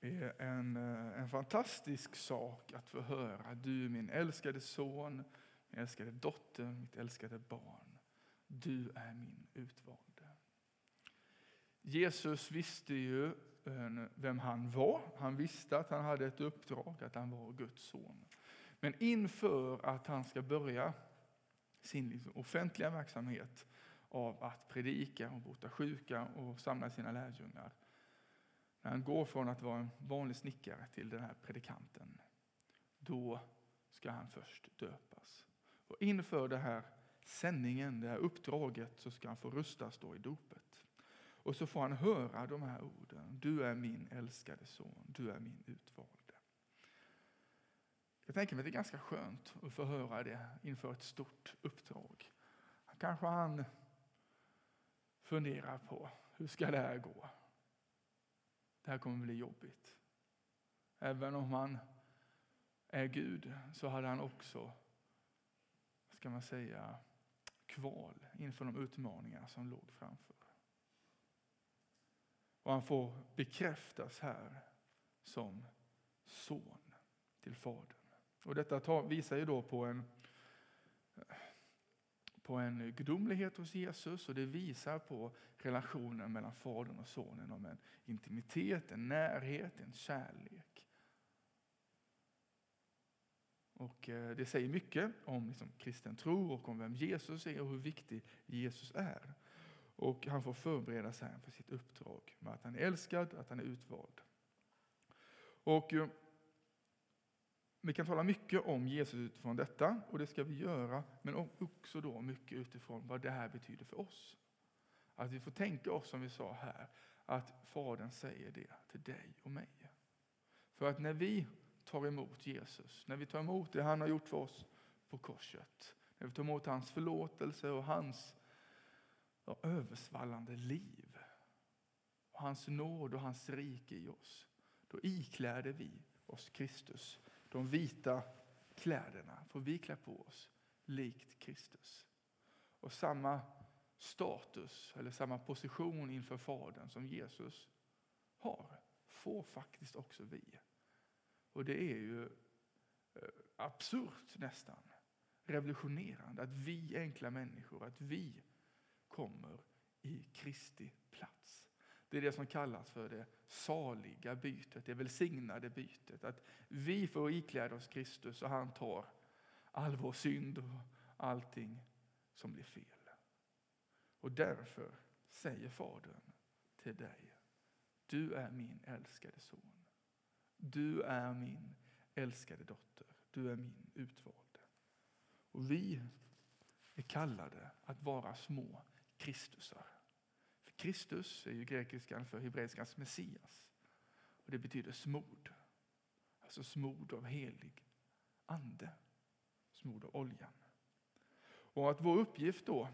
är en, eh, en fantastisk sak att få höra. Du är min älskade son, min älskade dotter, mitt älskade barn. Du är min utvalde. Jesus visste ju eh, vem han var. Han visste att han hade ett uppdrag, att han var Guds son. Men inför att han ska börja sin liksom offentliga verksamhet av att predika och bota sjuka och samla sina lärjungar. När han går från att vara en vanlig snickare till den här predikanten, då ska han först döpas. Och inför det här sändningen, det här uppdraget, så ska han få rustas då i dopet. Och så får han höra de här orden. Du är min älskade son, du är min utvalde. Jag tänker mig att det är ganska skönt att få höra det inför ett stort uppdrag. Kanske han funderar på hur ska det här gå? Det här kommer bli jobbigt. Även om han är Gud så hade han också, ska man säga, kval inför de utmaningar som låg framför. Och han får bekräftas här som son till Fadern. Och detta visar ju då på en, på en gudomlighet hos Jesus och det visar på relationen mellan Fadern och Sonen om en intimitet, en närhet, en kärlek. Och eh, Det säger mycket om liksom kristen tro och om vem Jesus är och hur viktig Jesus är. Och Han får förbereda sig för sitt uppdrag med att han är älskad, att han är utvald. Och eh, vi kan tala mycket om Jesus utifrån detta, och det ska vi göra, men också då mycket utifrån vad det här betyder för oss. Att vi får tänka oss, som vi sa här, att Fadern säger det till dig och mig. För att när vi tar emot Jesus, när vi tar emot det han har gjort för oss på korset, när vi tar emot hans förlåtelse och hans ja, översvallande liv, och hans nåd och hans rike i oss, då ikläder vi oss Kristus de vita kläderna får vi klä på oss likt Kristus. Och samma status eller samma position inför Fadern som Jesus har får faktiskt också vi. Och det är ju eh, absurt nästan, revolutionerande att vi enkla människor, att vi kommer i Kristi plats. Det är det som kallas för det saliga bytet, det välsignade bytet. Att vi får ikläda oss Kristus och han tar all vår synd och allting som blir fel. Och därför säger Fadern till dig, du är min älskade son. Du är min älskade dotter. Du är min utvalde. Och vi är kallade att vara små Kristusar. Kristus är ju grekiskan för hebreiskans Messias. Och det betyder smord. Alltså smord av helig ande. Smord av oljan. Och att vår uppgift då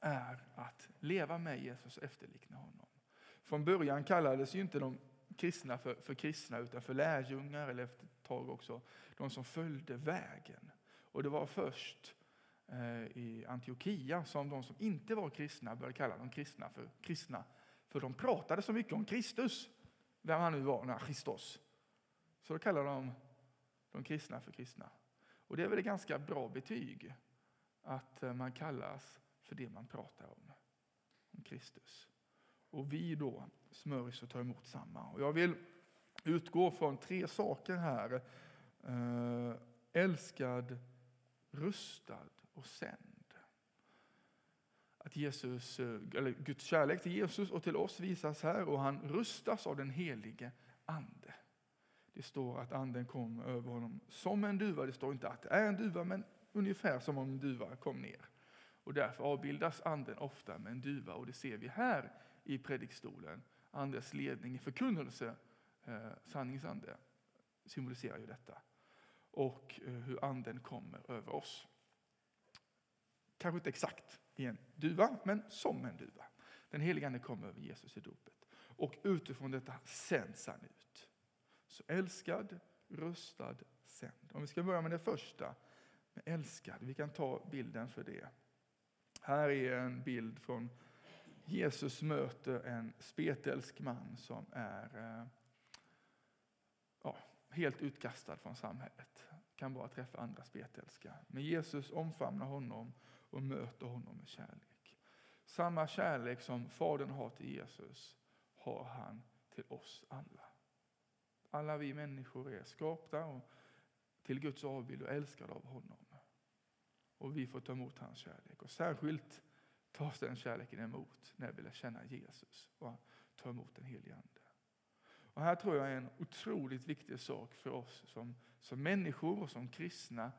är att leva med Jesus och efterlikna honom. Från början kallades ju inte de kristna för, för kristna utan för lärjungar eller efter ett tag också de som följde vägen. Och det var först Eh, i Antiochia som de som inte var kristna började kalla de kristna för kristna. För de pratade så mycket om Kristus, vem han nu var, nej, Christos. Så då kallade de de kristna för kristna. Och det är väl ett ganska bra betyg att eh, man kallas för det man pratar om, om Kristus. Och vi då smörjs och tar emot samma. Och jag vill utgå från tre saker här. Äh, älskad, rustad och sänd. Att Jesus, eh, eller Guds kärlek till Jesus och till oss visas här och han rustas av den helige Ande. Det står att anden kom över honom som en duva. Det står inte att det är en duva, men ungefär som om en duva kom ner. Och därför avbildas anden ofta med en duva och det ser vi här i predikstolen. Andens ledning i förkunnelse, eh, sanningsande, symboliserar ju detta. Och eh, hur anden kommer över oss. Kanske inte exakt i en duva, men som en duva. Den helige Ande kom över Jesus i dopet. Och utifrån detta sänds han ut. Så älskad, rustad, sänd. Om vi ska börja med det första, med älskad. Vi kan ta bilden för det. Här är en bild från Jesus möter en spetälsk man som är eh, ja, helt utkastad från samhället. Kan bara träffa andra spetälska. Men Jesus omfamnar honom och möter honom med kärlek. Samma kärlek som Fadern har till Jesus har han till oss alla. Alla vi människor är skapta och till Guds avbild och älskade av honom. Och vi får ta emot hans kärlek. Och särskilt tas den kärleken emot när vi lär känna Jesus och ta emot den helige Ande. Och här tror jag är en otroligt viktig sak för oss som, som människor och som kristna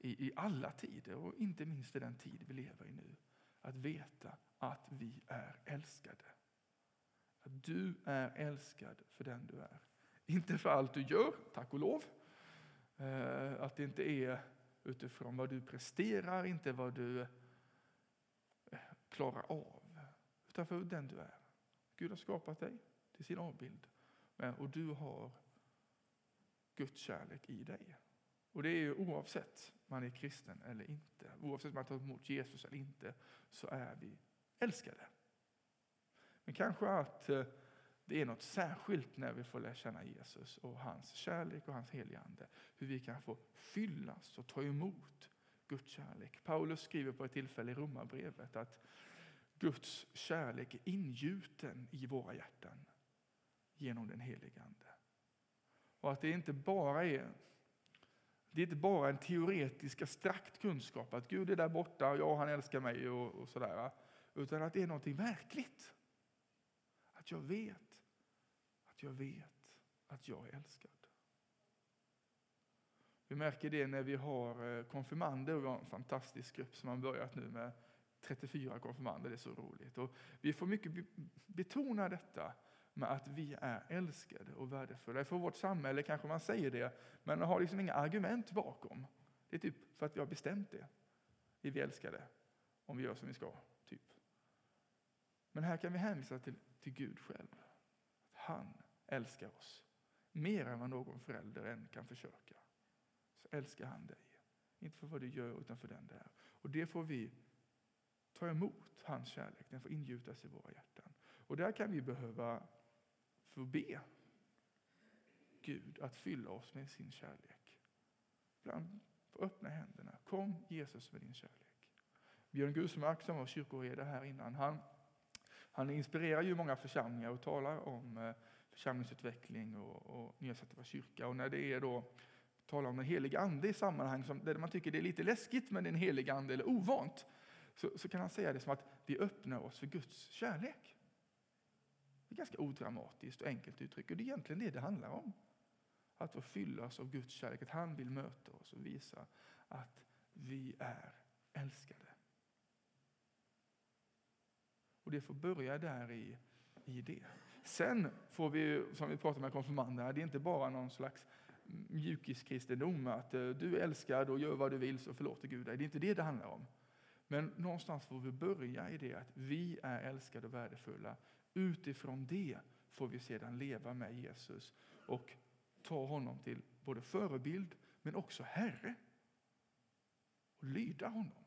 i, i alla tider och inte minst i den tid vi lever i nu. Att veta att vi är älskade. Att du är älskad för den du är. Inte för allt du gör, tack och lov. Eh, att det inte är utifrån vad du presterar, inte vad du eh, klarar av. Utan för den du är. Gud har skapat dig till sin avbild. Eh, och du har Guds kärlek i dig. Och det är ju oavsett man är kristen eller inte, oavsett om man tar emot Jesus eller inte, så är vi älskade. Men kanske att eh, det är något särskilt när vi får lära känna Jesus och hans kärlek och hans heligande. Hur vi kan få fyllas och ta emot Guds kärlek. Paulus skriver på ett tillfälle i Romarbrevet att Guds kärlek är ingjuten i våra hjärtan genom den helige Ande. Och att det inte bara är det är inte bara en teoretisk abstrakt kunskap att Gud är där borta, ja han älskar mig och, och sådär. Utan att det är någonting verkligt. Att jag vet, att jag vet att jag är älskad. Vi märker det när vi har eh, konfirmander, vi har en fantastisk grupp som har börjat nu med 34 konfirmander, det är så roligt. Och vi får mycket betona detta med att vi är älskade och värdefulla. För vårt samhälle kanske man säger det, men man har liksom inga argument bakom. Det är typ för att vi har bestämt det. Vi är älskade om vi gör som vi ska. typ. Men här kan vi hänvisa till, till Gud själv. Han älskar oss mer än vad någon förälder än kan försöka. Så älskar han dig. Inte för vad du gör, utan för den du är. Och det får vi ta emot, hans kärlek. Den får ingjutas i våra hjärtan. Och där kan vi behöva för att be Gud att fylla oss med sin kärlek. Ibland öppna händerna. Kom Jesus med din kärlek. Björn Gusmark som var kyrkoherde här innan, han, han inspirerar ju många församlingar och talar om eh, församlingsutveckling och, och nya sätt att vara kyrka. Och när det är då talar om den heliga ande i sammanhang som, där man tycker det är lite läskigt med den heliga ande eller ovant, så, så kan han säga det som att vi öppnar oss för Guds kärlek. Det är ganska odramatiskt och enkelt uttryck. Och det är egentligen det det handlar om. Att få fyllas av Guds kärlek, att han vill möta oss och visa att vi är älskade. Och det får börja där i, i det. Sen får vi, som vi pratar med konfirmanderna, det är inte bara någon slags mjukiskristendom, att eh, du är älskad och gör vad du vill så förlåter Gud dig. Det är inte det det handlar om. Men någonstans får vi börja i det att vi är älskade och värdefulla. Utifrån det får vi sedan leva med Jesus och ta honom till både förebild men också Herre. Och lyda honom.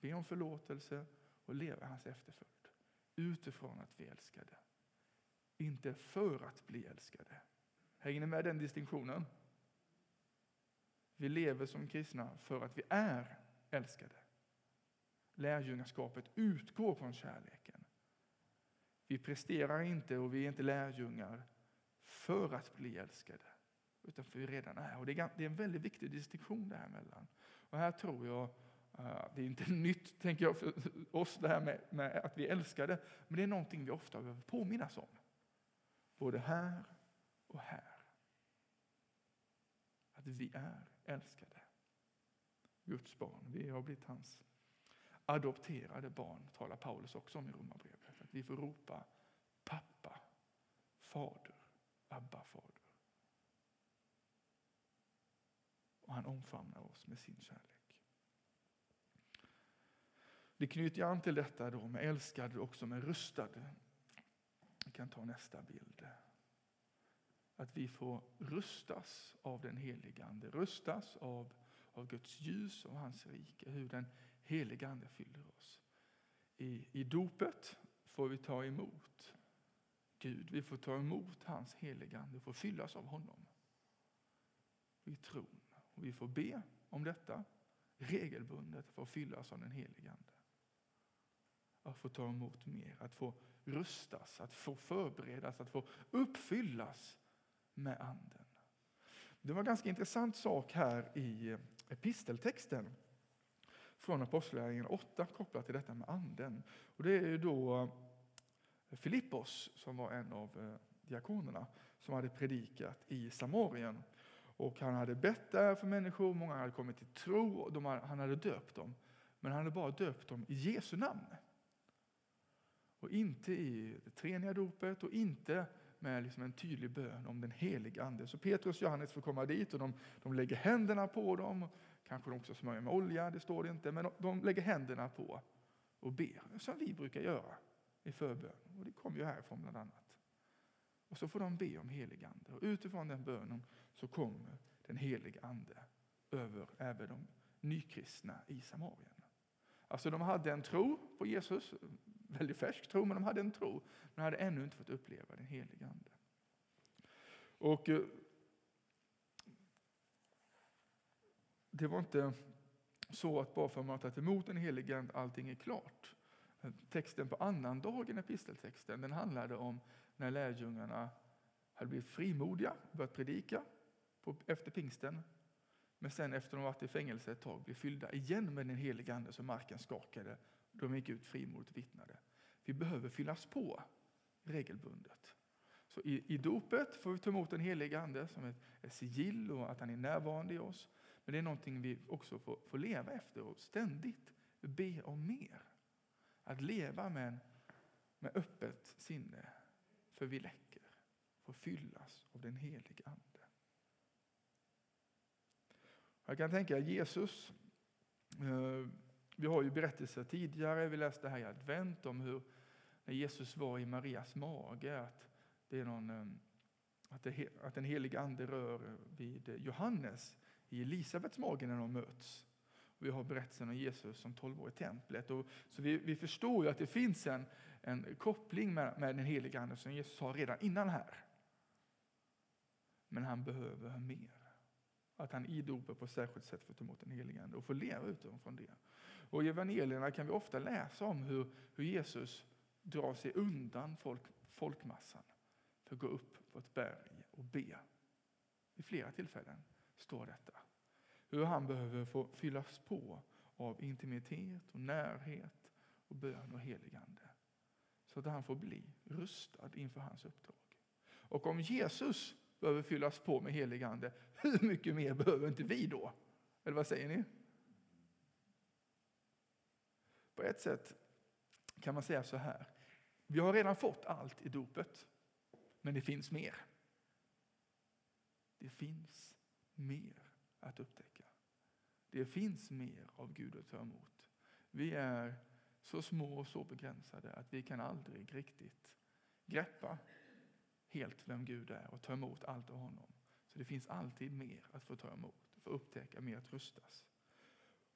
Be om förlåtelse och leva hans efterföljd. Utifrån att vi är älskade. Inte för att bli älskade. Hänger ni med den distinktionen? Vi lever som kristna för att vi är älskade. Lärjungaskapet utgår från kärleken. Vi presterar inte och vi är inte lärjungar för att bli älskade, utan för vi redan är. Och det är en väldigt viktig distinktion däremellan. Och här tror jag, eh, det är inte nytt tänker jag för oss det här med, med att vi är älskade, men det är någonting vi ofta behöver påminnas om. Både här och här. Att vi är älskade. Guds barn, vi har blivit hans adopterade barn talar Paulus också om i Romarbrevet. Vi får ropa pappa, fader, Abba fader. Och han omfamnar oss med sin kärlek. Det knyter an till detta då med älskad också med rustad. Vi kan ta nästa bild. Att vi får rustas av den helige Ande, rustas av, av Guds ljus och hans rike. Hur den helige Ande fyller oss. I, I dopet får vi ta emot Gud. Vi får ta emot hans heligande och får fyllas av honom. i tron. Och vi får be om detta regelbundet för att fyllas av den helige Ande. Att få ta emot mer, att få rustas, att få förberedas, att få uppfyllas med Anden. Det var en ganska intressant sak här i episteltexten från Apostlagärningarna 8 kopplat till detta med Anden. Och det är ju då eh, Filippos som var en av eh, diakonerna som hade predikat i Samarien. Och han hade bett där för människor, många hade kommit till tro och de, han hade döpt dem. Men han hade bara döpt dem i Jesu namn. Och inte i det treeniga dopet och inte med liksom en tydlig bön om den helige Ande. Så Petrus och Johannes får komma dit och de, de lägger händerna på dem. Kanske de också smörjer med olja, det står det inte. Men de, lägger händerna på och ber, som vi brukar göra i förbön. Och det kommer ju härifrån bland annat. Och så får de be om helig ande. Och utifrån den bönen så kommer den helige ande över även de nykristna i Samarien. Alltså de hade en tro på Jesus, väldigt färsk tro, men de hade en tro. Men hade ännu inte fått uppleva den helige ande. Och eh, det var inte så att bara för att man tagit emot den helige ande allting är klart. Texten på annandagen, episteltexten, den handlade om när lärjungarna hade blivit frimodiga och börjat predika på, efter pingsten. Men sen efter att de varit i fängelse ett tag blev fyllda igen med den helige Ande så marken skakade. De gick ut frimodigt och vittnade. Vi behöver fyllas på regelbundet. Så i, I dopet får vi ta emot den helige Ande som ett, ett sigill och att han är närvarande i oss. Men det är någonting vi också får, får leva efter och ständigt be om mer. Att leva med, en, med öppet sinne för vi läcker, får fyllas av den helige Ande. Jag kan tänka Jesus, eh, vi har ju berättelser tidigare, vi läste här i advent om hur när Jesus var i Marias mage, att, det är någon, eh, att, det, att den helige Ande rör vid Johannes i Elisabets mage när de möts. Vi har berättelsen om Jesus som 12 i templet. Och, så vi, vi förstår ju att det finns en, en koppling med, med den heliga Ande som Jesus har redan innan här. Men han behöver mer. Att han i dopet på särskilt sätt får ta emot den heliga Ande och får leva utifrån det. Och I evangelierna kan vi ofta läsa om hur, hur Jesus drar sig undan folk, folkmassan för att gå upp på ett berg och be. Vid flera tillfällen står detta. Hur han behöver få fyllas på av intimitet och närhet och bön och heligande. Så att han får bli rustad inför hans uppdrag. Och om Jesus behöver fyllas på med heligande, hur mycket mer behöver inte vi då? Eller vad säger ni? På ett sätt kan man säga så här. Vi har redan fått allt i dopet, men det finns mer. Det finns mer att upptäcka. Det finns mer av Gud att ta emot. Vi är så små och så begränsade att vi kan aldrig riktigt greppa helt vem Gud är och ta emot allt av honom. Så det finns alltid mer att få ta emot, få upptäcka, mer att rustas.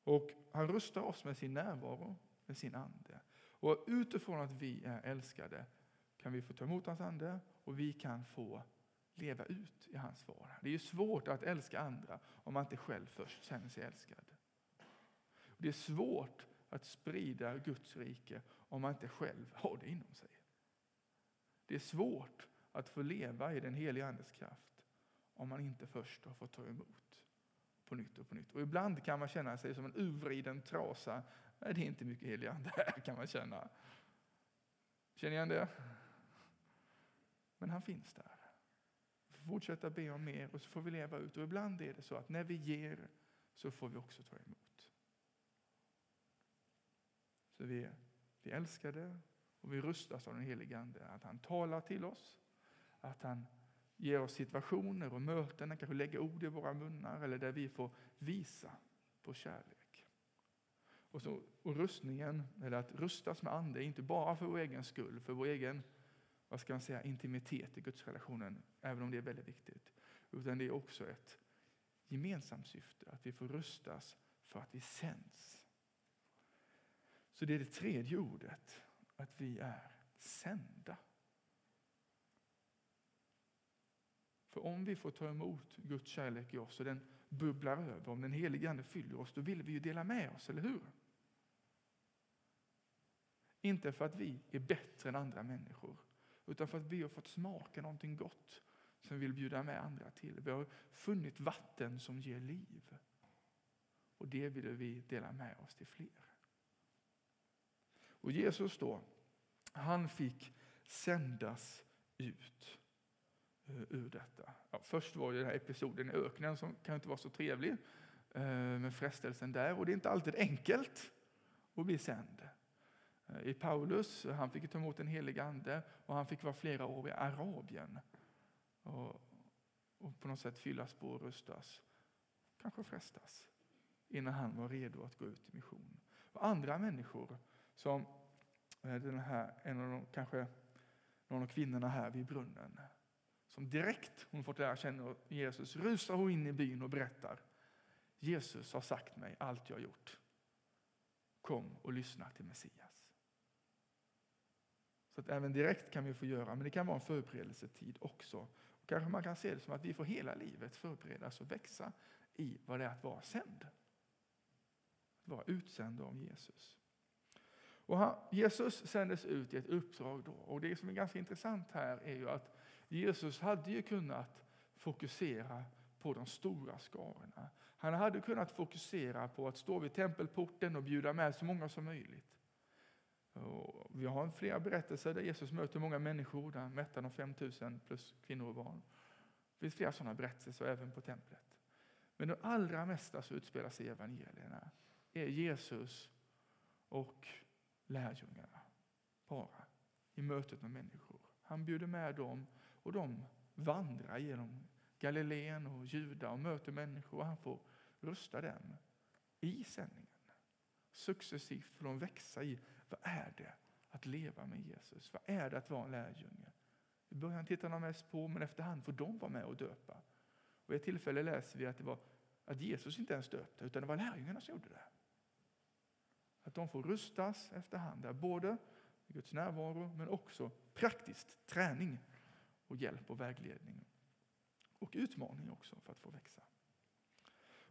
Och han rustar oss med sin närvaro, med sin ande. Och utifrån att vi är älskade kan vi få ta emot hans ande och vi kan få leva ut i hans vardag. Det är svårt att älska andra om man inte själv först känner sig älskad. Det är svårt att sprida Guds rike om man inte själv har det inom sig. Det är svårt att få leva i den heliga Andes kraft om man inte först har fått ta emot på nytt och på nytt. Och ibland kan man känna sig som en urvriden trasa. Nej, det är inte mycket helig ande här kan man känna. Känner igen det? Men han finns där fortsätta be om mer och så får vi leva ut. Och ibland är det så att när vi ger så får vi också ta emot. Så vi, vi älskar det och vi rustas av den helige Ande. Att han talar till oss, att han ger oss situationer och möten, han kanske lägger ord i våra munnar eller där vi får visa på kärlek. Och, så, och rustningen, eller att rustas med ande, är inte bara för vår egen skull, för vår egen vad ska man säga, intimitet i gudsrelationen, även om det är väldigt viktigt. Utan det är också ett gemensamt syfte, att vi får rustas för att vi sänds. Så det är det tredje ordet, att vi är sända. För om vi får ta emot Guds kärlek i oss och den bubblar över, om den helige Ande fyller oss, då vill vi ju dela med oss, eller hur? Inte för att vi är bättre än andra människor, utan för att vi har fått smaka någonting gott som vi vill bjuda med andra till. Vi har funnit vatten som ger liv. Och det vill vi dela med oss till fler. Och Jesus då, han fick sändas ut eh, ur detta. Ja, först var det den här episoden i öknen som kan inte vara så trevlig eh, med frestelsen där och det är inte alltid enkelt att bli sänd. I Paulus, han fick ta emot en helig ande och han fick vara flera år i Arabien och, och på något sätt fyllas på och rustas, kanske frestas innan han var redo att gå ut i mission. Och andra människor som eh, den här, en av de, kanske någon av kvinnorna här vid brunnen. Som direkt hon fått lära känna Jesus rusar hon in i byn och berättar. Jesus har sagt mig allt jag har gjort. Kom och lyssna till Messias. Så att även direkt kan vi få göra, men det kan vara en förberedelsetid också. Och kanske man kan se det som att vi får hela livet förberedas alltså och växa i vad det är att vara sänd. Att vara utsänd av Jesus. Och han, Jesus sändes ut i ett uppdrag då. Och det som är ganska intressant här är ju att Jesus hade ju kunnat fokusera på de stora skarorna. Han hade kunnat fokusera på att stå vid tempelporten och bjuda med så många som möjligt. Och vi har flera berättelser där Jesus möter många människor, där han mättar de 5000 plus kvinnor och barn. Det finns flera sådana berättelser även på templet. Men det allra mesta som utspelar sig i evangelierna är Jesus och lärjungarna bara i mötet med människor. Han bjuder med dem och de vandrar genom Galileen och Juda och möter människor och han får rusta dem i sändningen. Successivt får de växa i vad är det att leva med Jesus? Vad är det att vara en lärjunge? I början tittar de mest på, men efterhand får de vara med och döpa. Och I ett tillfälle läser vi att det var att Jesus inte ens döpte, utan det var lärjungarna som gjorde det. Att de får rustas efterhand, där både Guds närvaro men också praktiskt träning och hjälp och vägledning. Och utmaning också för att få växa.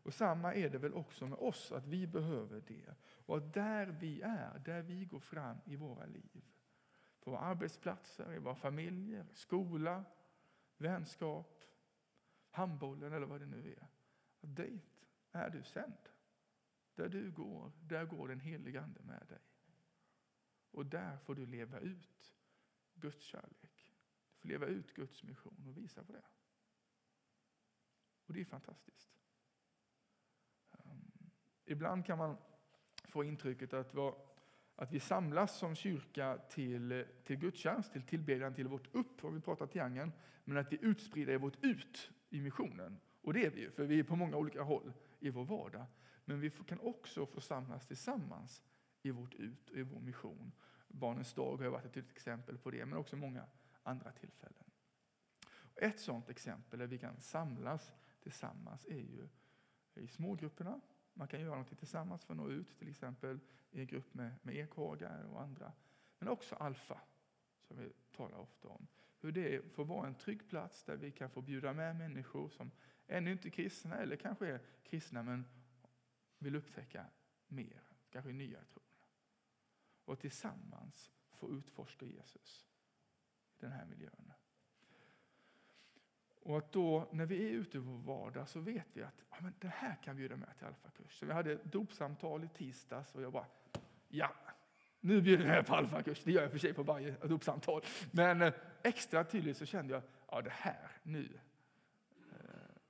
Och samma är det väl också med oss, att vi behöver det. Och att där vi är, där vi går fram i våra liv, på våra arbetsplatser, i våra familjer, skola, vänskap, handbollen eller vad det nu är. Att dit är du sänd. Där du går, där går den helige Ande med dig. Och där får du leva ut Guds kärlek. Du får leva ut Guds mission och visa på det. Och det är fantastiskt. Ibland kan man få intrycket att, var, att vi samlas som kyrka till, till gudstjänst, till tillbedjan, till vårt upp, om vi pratar triangeln, men att vi är utspridda i vårt ut i missionen. Och det är vi ju, för vi är på många olika håll i vår vardag. Men vi kan också få samlas tillsammans i vårt ut och i vår mission. Barnens dag har varit ett exempel på det, men också många andra tillfällen. Ett sådant exempel där vi kan samlas tillsammans är ju i smågrupperna. Man kan göra något tillsammans för att nå ut, till exempel i en grupp med, med ekhågar och andra. Men också Alfa, som vi talar ofta om. Hur det får vara en trygg plats där vi kan få bjuda med människor som ännu inte är kristna eller kanske är kristna men vill upptäcka mer, kanske nya tron. Och tillsammans få utforska Jesus i den här miljön. Och att då, när vi är ute i vår vardag så vet vi att ja, men det här kan vi bjuda med till alfakurs. Så vi hade ett dopsamtal i tisdags och jag bara, ja, nu bjuder jag med på alfakurs. Det gör jag för sig på varje dopsamtal. Men eh, extra tydligt så kände jag, ja det här, nu, eh,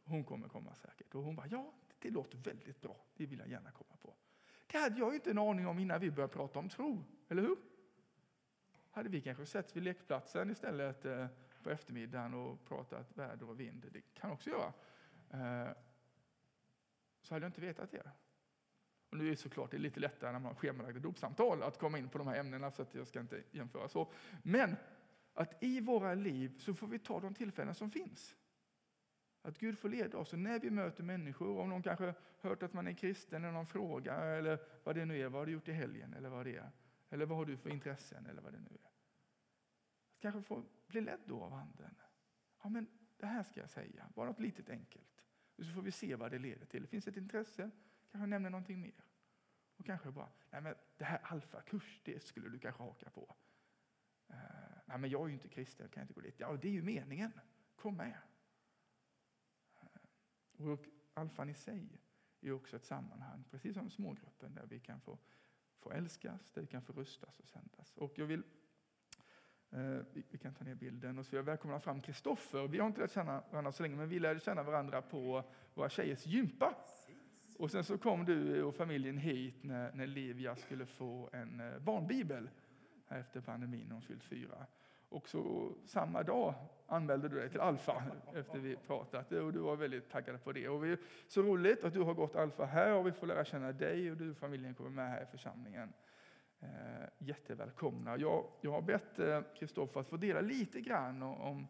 hon kommer komma säkert. Och hon bara, ja, det låter väldigt bra, det vill jag gärna komma på. Det hade jag inte en aning om innan vi började prata om tro, eller hur? Hade vi kanske sett vid lekplatsen istället eh, på eftermiddagen och pratat väder och vind, det kan också göra, eh, så hade jag inte vetat det. Och nu är det såklart det är lite lättare när man har schemalagda dopsamtal att komma in på de här ämnena, så att jag ska inte jämföra så. Men att i våra liv så får vi ta de tillfällen som finns. Att Gud får leda oss. Och när vi möter människor, om någon kanske hört att man är kristen, eller någon frågar, eller vad det nu är, vad har du gjort i helgen, eller vad det är. Eller vad har du för intressen, eller vad det nu är. Kanske få bli ledd då av Anden. Ja, men det här ska jag säga, bara något litet enkelt. Och så får vi se vad det leder till. Det finns ett intresse, kanske nämner någonting mer. Och kanske bara, nej men det här alfakurs, det skulle du kanske haka på. Uh, nej men jag är ju inte kristen, kan jag inte gå dit. Ja, det är ju meningen. Kom med. Uh, och alfan i sig är också ett sammanhang, precis som smågruppen, där vi kan få, få älskas, där vi kan få rustas och sändas. Och jag vill Eh, vi kan ta ner bilden och så jag välkomnar fram Kristoffer. Vi har inte lärt känna varandra så länge, men vi lärde känna varandra på våra tjejers gympa. Och sen så kom du och familjen hit när, när Livia skulle få en eh, barnbibel barnbibel efter pandemin när hon fyllt fyra. Och så samma dag anmälde du dig till Alfa efter vi pratat och du var väldigt taggad på det. Och vi, så roligt att du har gått Alfa här och vi får lära känna dig och du och familjen kommer med här i församlingen. Eh, jättevälkomna. Jag, jag har bett eh, Kristoffer eh, att få dela lite grann om,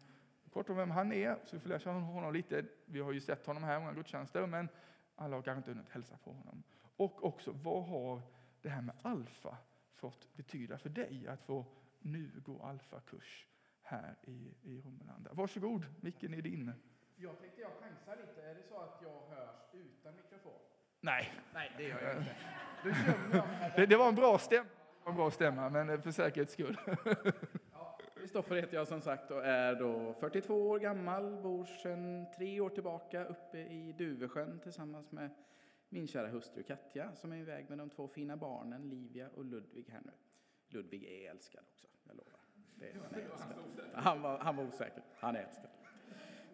kort om vem han är, så vi får lära känna honom lite. Vi har ju sett honom här många gudstjänster, men alla har kanske inte hunnit hälsa på honom. Och också, vad har det här med alfa fått betyda för dig att få nu gå alfakurs här i, i Romelanda? Varsågod, micken är din. Jag tänkte jag chansar lite. Är det så att jag hörs utan mikrofon? Nej. Nej, det gör jag inte. det, det var en bra stämma en bra stämma, men för säkerhets skull. Kristoffer ja, heter jag som sagt och är då 42 år gammal, bor sedan tre år tillbaka uppe i Duvesjön tillsammans med min kära hustru Katja som är iväg med de två fina barnen Livia och Ludvig här nu. Ludvig är älskad också, jag lovar. Det, han, är älskad. Han, var, han var osäker, han är älskad.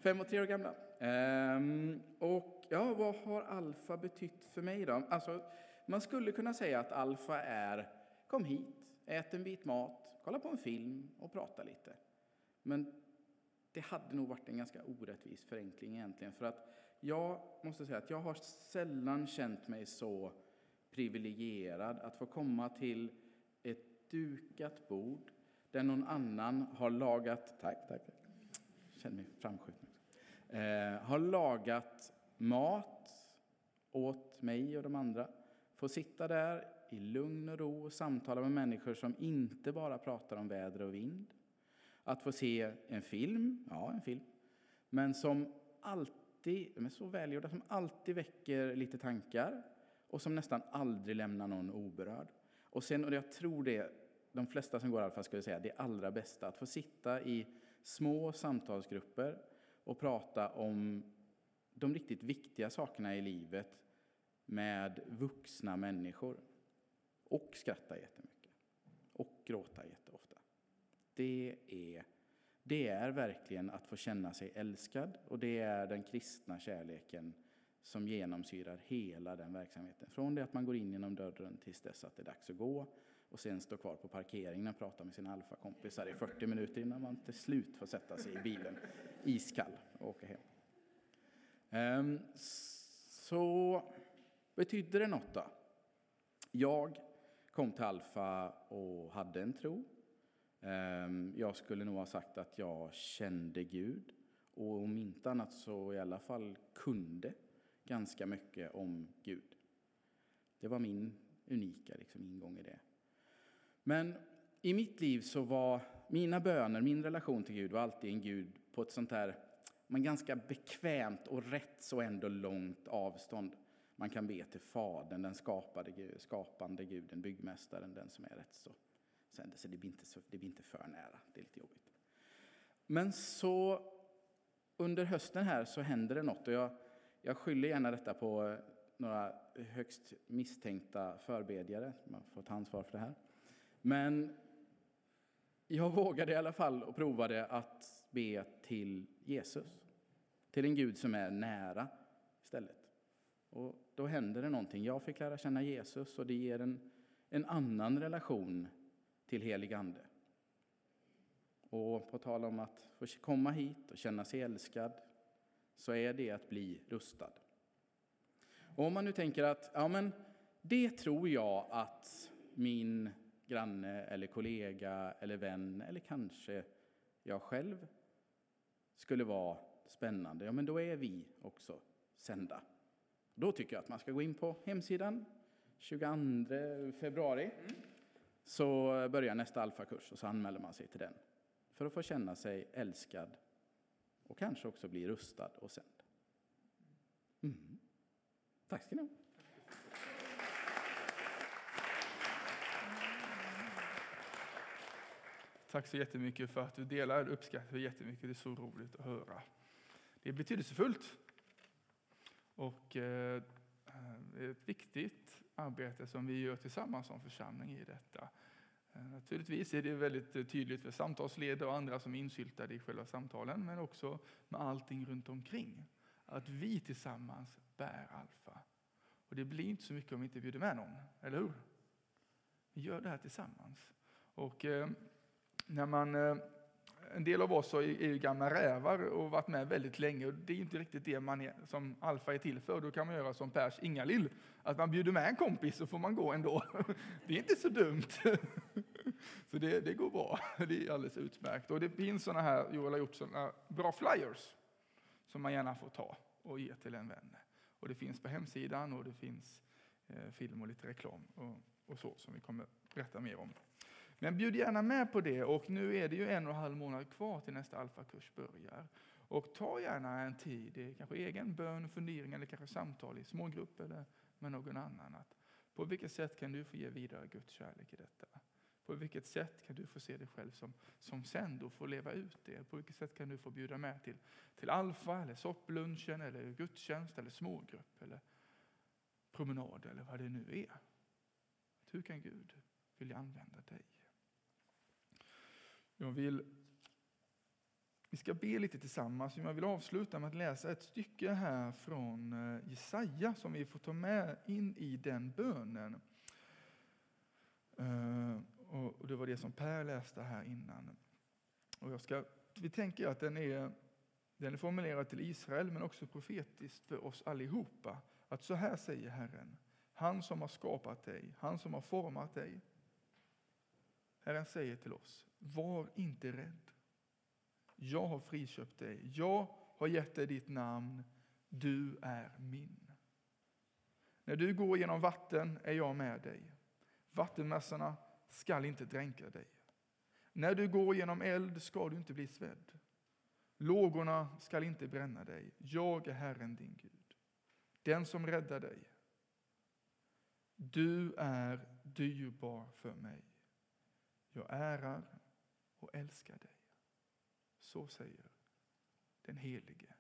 Fem och tre år gamla. Ehm, och ja, vad har alfa betytt för mig då? Alltså, man skulle kunna säga att alfa är Kom hit, ät en bit mat, kolla på en film och prata lite. Men det hade nog varit en ganska orättvis förenkling egentligen. För att jag måste säga att jag har sällan känt mig så privilegierad att få komma till ett dukat bord där någon annan har lagat, tack, tack, känner mig framskjuten, eh, har lagat mat åt mig och de andra. Får sitta där i lugn och ro och samtala med människor som inte bara pratar om väder och vind. Att få se en film, ja en film, men som alltid, de är så välgjorda, som alltid väcker lite tankar och som nästan aldrig lämnar någon oberörd. Och sen, och jag tror det, de flesta som går Alfa skulle säga, det allra bästa, att få sitta i små samtalsgrupper och prata om de riktigt viktiga sakerna i livet med vuxna människor. Och skratta jättemycket. Och gråta jätteofta. Det är, det är verkligen att få känna sig älskad och det är den kristna kärleken som genomsyrar hela den verksamheten. Från det att man går in genom dörren tills dess att det är dags att gå och sen stå kvar på parkeringen och prata med sina alfakompisar i 40 minuter innan man till slut får sätta sig i bilen iskall och åka hem. Ehm, så betydde det något då? Jag kom till Alfa och hade en tro. Ehm, jag skulle nog ha sagt att jag kände Gud och om inte annat så i alla fall kunde ganska mycket om Gud. Det var min unika liksom, ingång i det. Men i mitt liv så var mina böner, min relation till Gud var alltid en Gud på ett sånt här men ganska bekvämt och rätt så ändå långt avstånd. Man kan be till Fadern, den skapade, skapande guden, byggmästaren, den som är rätt så sänder. Så det blir, inte så, det blir inte för nära, det är lite jobbigt. Men så under hösten här så händer det något och jag, jag skyller gärna detta på eh, några högst misstänkta förbedjare, man får ta ansvar för det här. Men jag vågade i alla fall och provade att be till Jesus, till en Gud som är nära istället. Och då händer det någonting. Jag fick lära känna Jesus och det ger en, en annan relation till helig ande. Och på tal om att få komma hit och känna sig älskad så är det att bli rustad. Och om man nu tänker att ja, men det tror jag att min granne eller kollega eller vän eller kanske jag själv skulle vara spännande, ja men då är vi också sända. Då tycker jag att man ska gå in på hemsidan 22 februari. Mm. Så börjar nästa alfakurs och så anmäler man sig till den. För att få känna sig älskad och kanske också bli rustad och sänd. Mm. Tack ska ni ha. Tack så jättemycket för att du delar. Uppskattar jättemycket. Det är så roligt att höra. Det är betydelsefullt. Och eh, det är ett viktigt arbete som vi gör tillsammans som församling i detta. Eh, naturligtvis är det väldigt tydligt för samtalsledare och andra som är insyltade i själva samtalen, men också med allting runt omkring. Att vi tillsammans bär Alfa. Och det blir inte så mycket om vi inte bjuder med någon, eller hur? Vi gör det här tillsammans. Och eh, när man, eh, en del av oss är ju gamla rävar och varit med väldigt länge och det är inte riktigt det man är, som Alfa är till för. Då kan man göra som Pers Ingalill, att man bjuder med en kompis så får man gå ändå. Det är inte så dumt. Så det, det går bra, det är alldeles utmärkt. Och det finns sådana här, Joel har gjort sådana bra flyers som man gärna får ta och ge till en vän. Och det finns på hemsidan och det finns eh, film och lite reklam och, och så som vi kommer berätta mer om. Men bjud gärna med på det och nu är det ju en och en halv månad kvar till nästa alfakurs börjar. Och ta gärna en tid, eh, kanske egen bön, fundering eller kanske samtal i smågrupp eller med någon annan. Att på vilket sätt kan du få ge vidare Guds kärlek i detta? På vilket sätt kan du få se dig själv som, som sänd och få leva ut det? På vilket sätt kan du få bjuda med till, till alfa, eller sopplunchen, eller gudstjänst, eller smågrupp, eller promenad eller vad det nu är? Hur kan Gud vilja använda dig? Jag vill, vi ska be lite tillsammans. men Jag vill avsluta med att läsa ett stycke här från eh, Jesaja som vi får ta med in i den bönen. Eh, och det var det som Per läste här innan. Och jag ska, vi tänker att den är, den är formulerad till Israel men också profetiskt för oss allihopa. Att så här säger Herren, han som har skapat dig, han som har format dig. Herren säger till oss, var inte rädd. Jag har friköpt dig. Jag har gett dig ditt namn. Du är min. När du går genom vatten är jag med dig. Vattenmassorna skall inte dränka dig. När du går genom eld ska du inte bli svedd. Lågorna skall inte bränna dig. Jag är Herren din Gud, den som räddar dig. Du är dyrbar för mig. Jag ärar och älskar dig. Så säger den helige